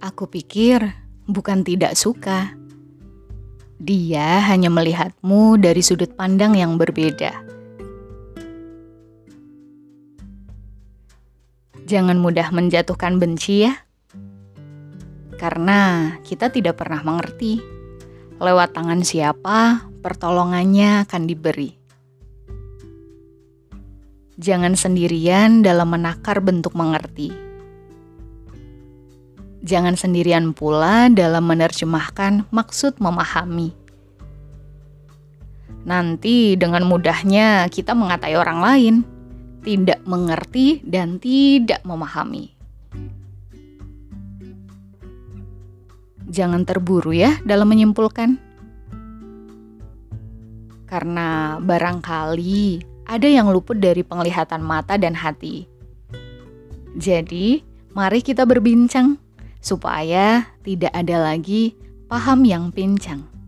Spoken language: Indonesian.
Aku pikir bukan tidak suka. Dia hanya melihatmu dari sudut pandang yang berbeda. Jangan mudah menjatuhkan benci, ya, karena kita tidak pernah mengerti lewat tangan siapa pertolongannya akan diberi. Jangan sendirian dalam menakar bentuk mengerti. Jangan sendirian pula dalam menerjemahkan maksud memahami. Nanti dengan mudahnya kita mengatai orang lain, tidak mengerti dan tidak memahami. Jangan terburu ya dalam menyimpulkan. Karena barangkali ada yang luput dari penglihatan mata dan hati. Jadi, mari kita berbincang supaya tidak ada lagi paham yang pincang.